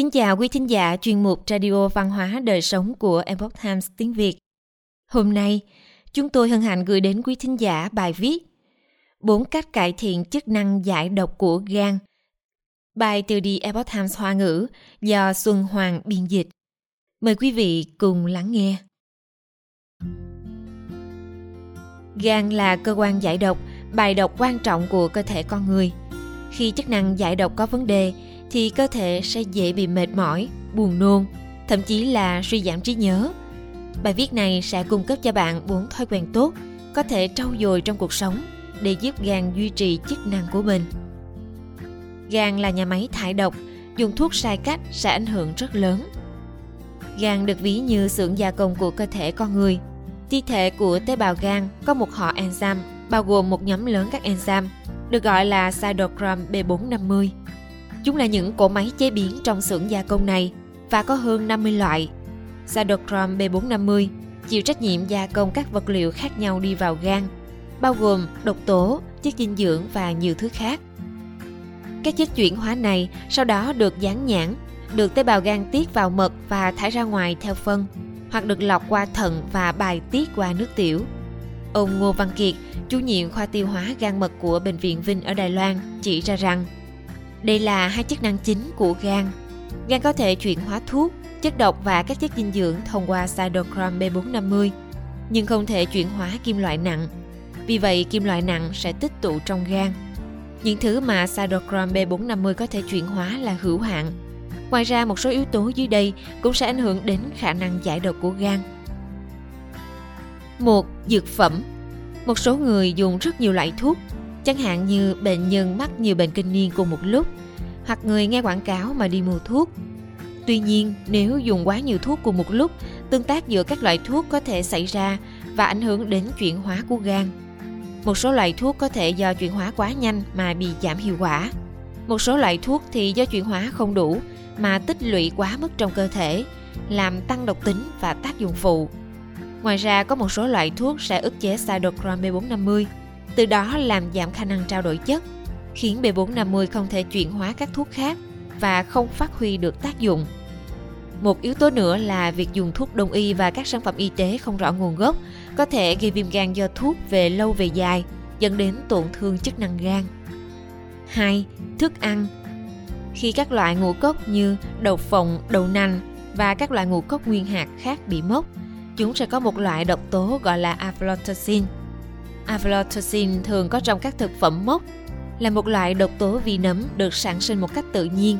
Kính chào quý thính giả chuyên mục Radio Văn hóa Đời Sống của Epoch Times tiếng Việt. Hôm nay, chúng tôi hân hạnh gửi đến quý thính giả bài viết bốn cách cải thiện chức năng giải độc của gan. Bài từ đi Epoch Times Hoa ngữ do Xuân Hoàng biên dịch. Mời quý vị cùng lắng nghe. Gan là cơ quan giải độc, bài độc quan trọng của cơ thể con người. Khi chức năng giải độc có vấn đề, thì cơ thể sẽ dễ bị mệt mỏi, buồn nôn, thậm chí là suy giảm trí nhớ. Bài viết này sẽ cung cấp cho bạn bốn thói quen tốt có thể trau dồi trong cuộc sống để giúp gan duy trì chức năng của mình. Gan là nhà máy thải độc, dùng thuốc sai cách sẽ ảnh hưởng rất lớn. Gan được ví như xưởng gia công của cơ thể con người. Thi thể của tế bào gan có một họ enzyme bao gồm một nhóm lớn các enzyme được gọi là cytochrome B450 Chúng là những cỗ máy chế biến trong xưởng gia công này và có hơn 50 loại. Cytochrome B450 chịu trách nhiệm gia công các vật liệu khác nhau đi vào gan, bao gồm độc tố, chất dinh dưỡng và nhiều thứ khác. Các chất chuyển hóa này sau đó được dán nhãn, được tế bào gan tiết vào mật và thải ra ngoài theo phân, hoặc được lọc qua thận và bài tiết qua nước tiểu. Ông Ngô Văn Kiệt, chủ nhiệm khoa tiêu hóa gan mật của Bệnh viện Vinh ở Đài Loan, chỉ ra rằng đây là hai chức năng chính của gan. Gan có thể chuyển hóa thuốc, chất độc và các chất dinh dưỡng thông qua cytochrome B450, nhưng không thể chuyển hóa kim loại nặng. Vì vậy, kim loại nặng sẽ tích tụ trong gan. Những thứ mà cytochrome B450 có thể chuyển hóa là hữu hạn. Ngoài ra, một số yếu tố dưới đây cũng sẽ ảnh hưởng đến khả năng giải độc của gan. Một Dược phẩm Một số người dùng rất nhiều loại thuốc chẳng hạn như bệnh nhân mắc nhiều bệnh kinh niên cùng một lúc hoặc người nghe quảng cáo mà đi mua thuốc. Tuy nhiên, nếu dùng quá nhiều thuốc cùng một lúc, tương tác giữa các loại thuốc có thể xảy ra và ảnh hưởng đến chuyển hóa của gan. Một số loại thuốc có thể do chuyển hóa quá nhanh mà bị giảm hiệu quả. Một số loại thuốc thì do chuyển hóa không đủ mà tích lũy quá mức trong cơ thể, làm tăng độc tính và tác dụng phụ. Ngoài ra có một số loại thuốc sẽ ức chế cytochrome B450 từ đó làm giảm khả năng trao đổi chất, khiến B450 không thể chuyển hóa các thuốc khác và không phát huy được tác dụng. Một yếu tố nữa là việc dùng thuốc đông y và các sản phẩm y tế không rõ nguồn gốc có thể gây viêm gan do thuốc về lâu về dài, dẫn đến tổn thương chức năng gan. 2. Thức ăn Khi các loại ngũ cốc như đậu phộng, đậu nành và các loại ngũ cốc nguyên hạt khác bị mốc, chúng sẽ có một loại độc tố gọi là aflatoxin – Aflatoxin thường có trong các thực phẩm mốc, là một loại độc tố vi nấm được sản sinh một cách tự nhiên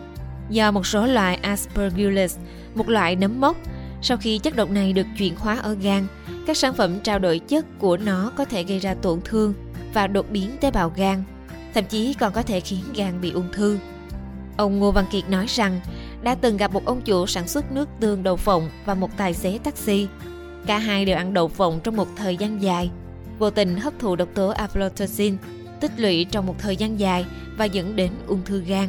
do một số loại Aspergillus, một loại nấm mốc. Sau khi chất độc này được chuyển hóa ở gan, các sản phẩm trao đổi chất của nó có thể gây ra tổn thương và đột biến tế bào gan, thậm chí còn có thể khiến gan bị ung thư. Ông Ngô Văn Kiệt nói rằng đã từng gặp một ông chủ sản xuất nước tương đậu phộng và một tài xế taxi. Cả hai đều ăn đậu phộng trong một thời gian dài vô tình hấp thụ độc tố aflatoxin tích lũy trong một thời gian dài và dẫn đến ung thư gan.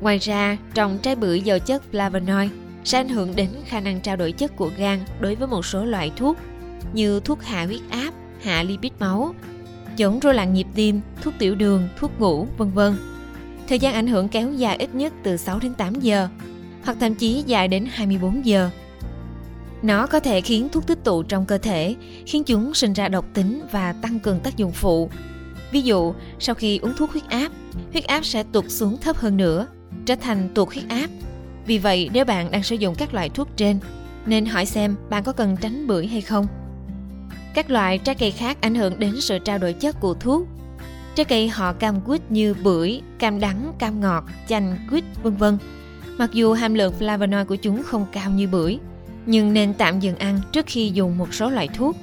Ngoài ra, trồng trái bưởi giàu chất flavonoid sẽ ảnh hưởng đến khả năng trao đổi chất của gan đối với một số loại thuốc như thuốc hạ huyết áp, hạ lipid máu, chống rối loạn nhịp tim, thuốc tiểu đường, thuốc ngủ, vân vân. Thời gian ảnh hưởng kéo dài ít nhất từ 6 đến 8 giờ, hoặc thậm chí dài đến 24 giờ nó có thể khiến thuốc tích tụ trong cơ thể, khiến chúng sinh ra độc tính và tăng cường tác dụng phụ. Ví dụ, sau khi uống thuốc huyết áp, huyết áp sẽ tụt xuống thấp hơn nữa, trở thành tụt huyết áp. Vì vậy, nếu bạn đang sử dụng các loại thuốc trên, nên hỏi xem bạn có cần tránh bưởi hay không. Các loại trái cây khác ảnh hưởng đến sự trao đổi chất của thuốc. Trái cây họ cam quýt như bưởi, cam đắng, cam ngọt, chanh, quýt, vân vân. Mặc dù hàm lượng flavonoid của chúng không cao như bưởi, nhưng nên tạm dừng ăn trước khi dùng một số loại thuốc.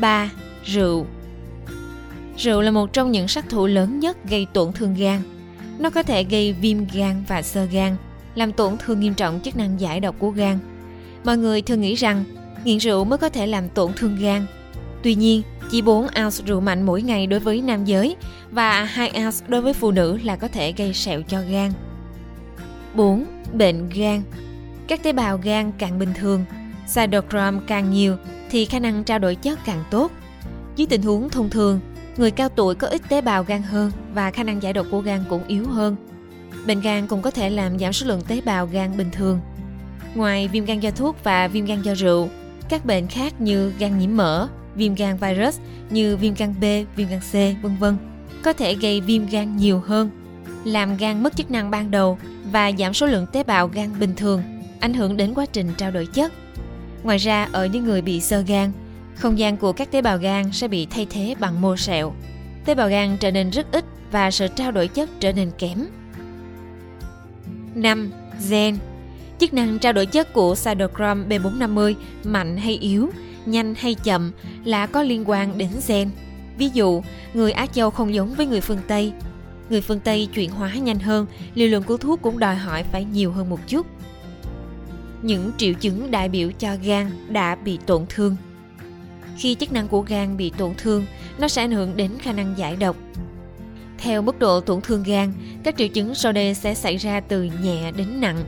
3. Rượu Rượu là một trong những sát thủ lớn nhất gây tổn thương gan. Nó có thể gây viêm gan và xơ gan, làm tổn thương nghiêm trọng chức năng giải độc của gan. Mọi người thường nghĩ rằng nghiện rượu mới có thể làm tổn thương gan. Tuy nhiên, chỉ 4 ounce rượu mạnh mỗi ngày đối với nam giới và 2 ounce đối với phụ nữ là có thể gây sẹo cho gan. 4. Bệnh gan các tế bào gan càng bình thường, cytochrome càng nhiều thì khả năng trao đổi chất càng tốt. Dưới tình huống thông thường, người cao tuổi có ít tế bào gan hơn và khả năng giải độc của gan cũng yếu hơn. Bệnh gan cũng có thể làm giảm số lượng tế bào gan bình thường. Ngoài viêm gan do thuốc và viêm gan do rượu, các bệnh khác như gan nhiễm mỡ, viêm gan virus như viêm gan B, viêm gan C, vân vân có thể gây viêm gan nhiều hơn, làm gan mất chức năng ban đầu và giảm số lượng tế bào gan bình thường, ảnh hưởng đến quá trình trao đổi chất. Ngoài ra, ở những người bị sơ gan, không gian của các tế bào gan sẽ bị thay thế bằng mô sẹo. Tế bào gan trở nên rất ít và sự trao đổi chất trở nên kém. 5. Gen Chức năng trao đổi chất của cytochrome B450 mạnh hay yếu, nhanh hay chậm là có liên quan đến gen. Ví dụ, người Á Châu không giống với người phương Tây. Người phương Tây chuyển hóa nhanh hơn, liều lượng của thuốc cũng đòi hỏi phải nhiều hơn một chút. Những triệu chứng đại biểu cho gan đã bị tổn thương. Khi chức năng của gan bị tổn thương, nó sẽ ảnh hưởng đến khả năng giải độc. Theo mức độ tổn thương gan, các triệu chứng sau đây sẽ xảy ra từ nhẹ đến nặng.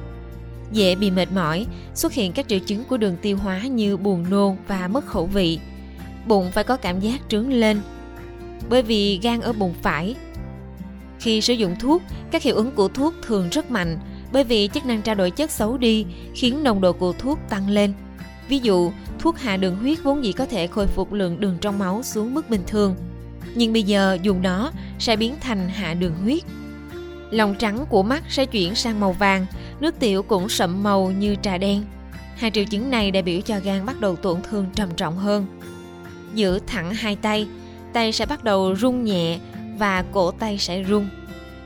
Dễ bị mệt mỏi, xuất hiện các triệu chứng của đường tiêu hóa như buồn nôn và mất khẩu vị. Bụng phải có cảm giác trướng lên, bởi vì gan ở bụng phải. Khi sử dụng thuốc, các hiệu ứng của thuốc thường rất mạnh bởi vì chức năng trao đổi chất xấu đi khiến nồng độ của thuốc tăng lên. Ví dụ, thuốc hạ đường huyết vốn dĩ có thể khôi phục lượng đường trong máu xuống mức bình thường. Nhưng bây giờ dùng nó sẽ biến thành hạ đường huyết. Lòng trắng của mắt sẽ chuyển sang màu vàng, nước tiểu cũng sậm màu như trà đen. Hai triệu chứng này đại biểu cho gan bắt đầu tổn thương trầm trọng hơn. Giữ thẳng hai tay, tay sẽ bắt đầu rung nhẹ và cổ tay sẽ rung.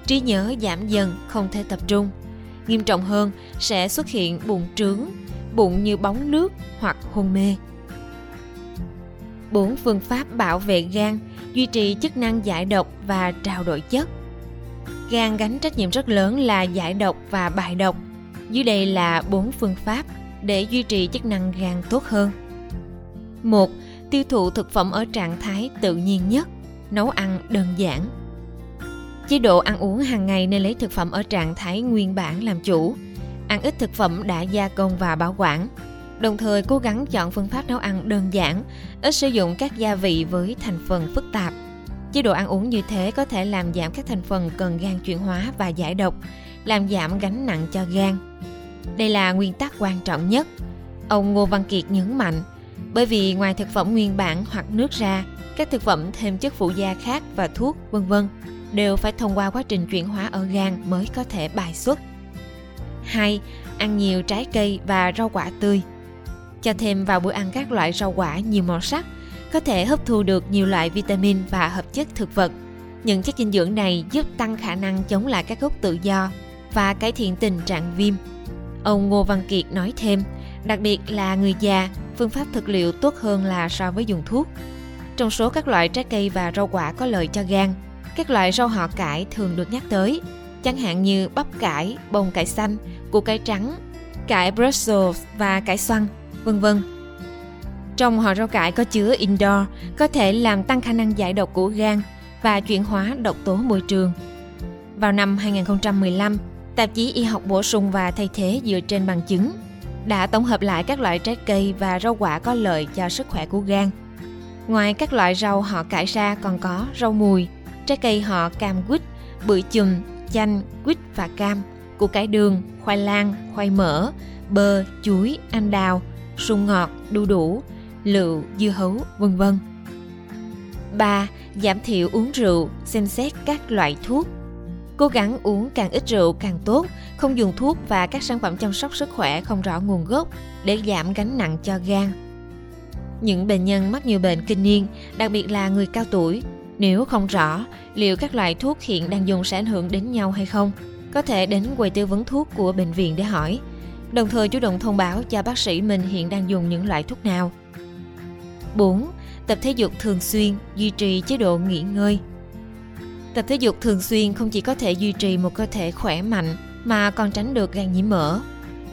Trí nhớ giảm dần, không thể tập trung. Nghiêm trọng hơn sẽ xuất hiện bụng trướng, bụng như bóng nước hoặc hôn mê. Bốn phương pháp bảo vệ gan, duy trì chức năng giải độc và trao đổi chất. Gan gánh trách nhiệm rất lớn là giải độc và bài độc. Dưới đây là bốn phương pháp để duy trì chức năng gan tốt hơn. một tiêu thụ thực phẩm ở trạng thái tự nhiên nhất, nấu ăn đơn giản. Chế độ ăn uống hàng ngày nên lấy thực phẩm ở trạng thái nguyên bản làm chủ, ăn ít thực phẩm đã gia công và bảo quản. Đồng thời cố gắng chọn phương pháp nấu ăn đơn giản, ít sử dụng các gia vị với thành phần phức tạp. Chế độ ăn uống như thế có thể làm giảm các thành phần cần gan chuyển hóa và giải độc, làm giảm gánh nặng cho gan. Đây là nguyên tắc quan trọng nhất. Ông Ngô Văn Kiệt nhấn mạnh, bởi vì ngoài thực phẩm nguyên bản hoặc nước ra, các thực phẩm thêm chất phụ gia khác và thuốc, vân vân đều phải thông qua quá trình chuyển hóa ở gan mới có thể bài xuất. 2. Ăn nhiều trái cây và rau quả tươi. Cho thêm vào bữa ăn các loại rau quả nhiều màu sắc, có thể hấp thu được nhiều loại vitamin và hợp chất thực vật. Những chất dinh dưỡng này giúp tăng khả năng chống lại các gốc tự do và cải thiện tình trạng viêm. Ông Ngô Văn Kiệt nói thêm, đặc biệt là người già phương pháp thực liệu tốt hơn là so với dùng thuốc. Trong số các loại trái cây và rau quả có lợi cho gan, các loại rau họ cải thường được nhắc tới, chẳng hạn như bắp cải, bông cải xanh, củ cải trắng, cải Brussels và cải xoăn, vân vân. Trong họ rau cải có chứa indoor có thể làm tăng khả năng giải độc của gan và chuyển hóa độc tố môi trường. Vào năm 2015, tạp chí Y học bổ sung và thay thế dựa trên bằng chứng đã tổng hợp lại các loại trái cây và rau quả có lợi cho sức khỏe của gan. Ngoài các loại rau họ cải ra còn có rau mùi, trái cây họ cam quýt, bưởi chùm, chanh, quýt và cam, củ cải đường, khoai lang, khoai mỡ, bơ, chuối, anh đào, sung ngọt, đu đủ, lựu, dưa hấu, vân vân. 3. Giảm thiểu uống rượu, xem xét các loại thuốc. Cố gắng uống càng ít rượu càng tốt, không dùng thuốc và các sản phẩm chăm sóc sức khỏe không rõ nguồn gốc để giảm gánh nặng cho gan. Những bệnh nhân mắc nhiều bệnh kinh niên, đặc biệt là người cao tuổi, nếu không rõ liệu các loại thuốc hiện đang dùng sẽ ảnh hưởng đến nhau hay không, có thể đến quầy tư vấn thuốc của bệnh viện để hỏi, đồng thời chủ động thông báo cho bác sĩ mình hiện đang dùng những loại thuốc nào. 4. Tập thể dục thường xuyên, duy trì chế độ nghỉ ngơi. Tập thể dục thường xuyên không chỉ có thể duy trì một cơ thể khỏe mạnh mà còn tránh được gan nhiễm mỡ.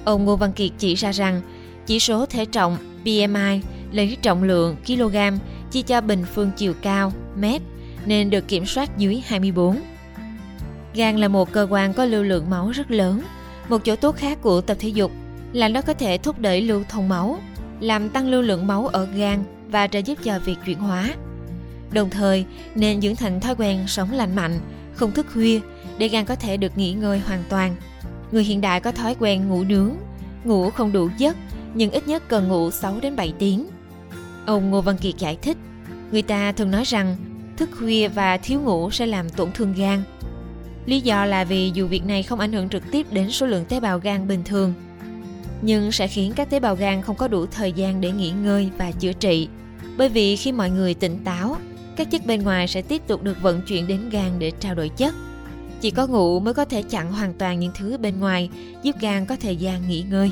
Ông Ngô Văn Kiệt chỉ ra rằng chỉ số thể trọng BMI lấy trọng lượng kg chia cho bình phương chiều cao mét nên được kiểm soát dưới 24. Gan là một cơ quan có lưu lượng máu rất lớn. Một chỗ tốt khác của tập thể dục là nó có thể thúc đẩy lưu thông máu, làm tăng lưu lượng máu ở gan và trợ giúp cho việc chuyển hóa. Đồng thời, nên dưỡng thành thói quen sống lành mạnh, không thức khuya để gan có thể được nghỉ ngơi hoàn toàn. Người hiện đại có thói quen ngủ nướng, ngủ không đủ giấc nhưng ít nhất cần ngủ 6 đến 7 tiếng. Ông Ngô Văn Kiệt giải thích, người ta thường nói rằng thức khuya và thiếu ngủ sẽ làm tổn thương gan. Lý do là vì dù việc này không ảnh hưởng trực tiếp đến số lượng tế bào gan bình thường, nhưng sẽ khiến các tế bào gan không có đủ thời gian để nghỉ ngơi và chữa trị. Bởi vì khi mọi người tỉnh táo, các chất bên ngoài sẽ tiếp tục được vận chuyển đến gan để trao đổi chất. Chỉ có ngủ mới có thể chặn hoàn toàn những thứ bên ngoài, giúp gan có thời gian nghỉ ngơi.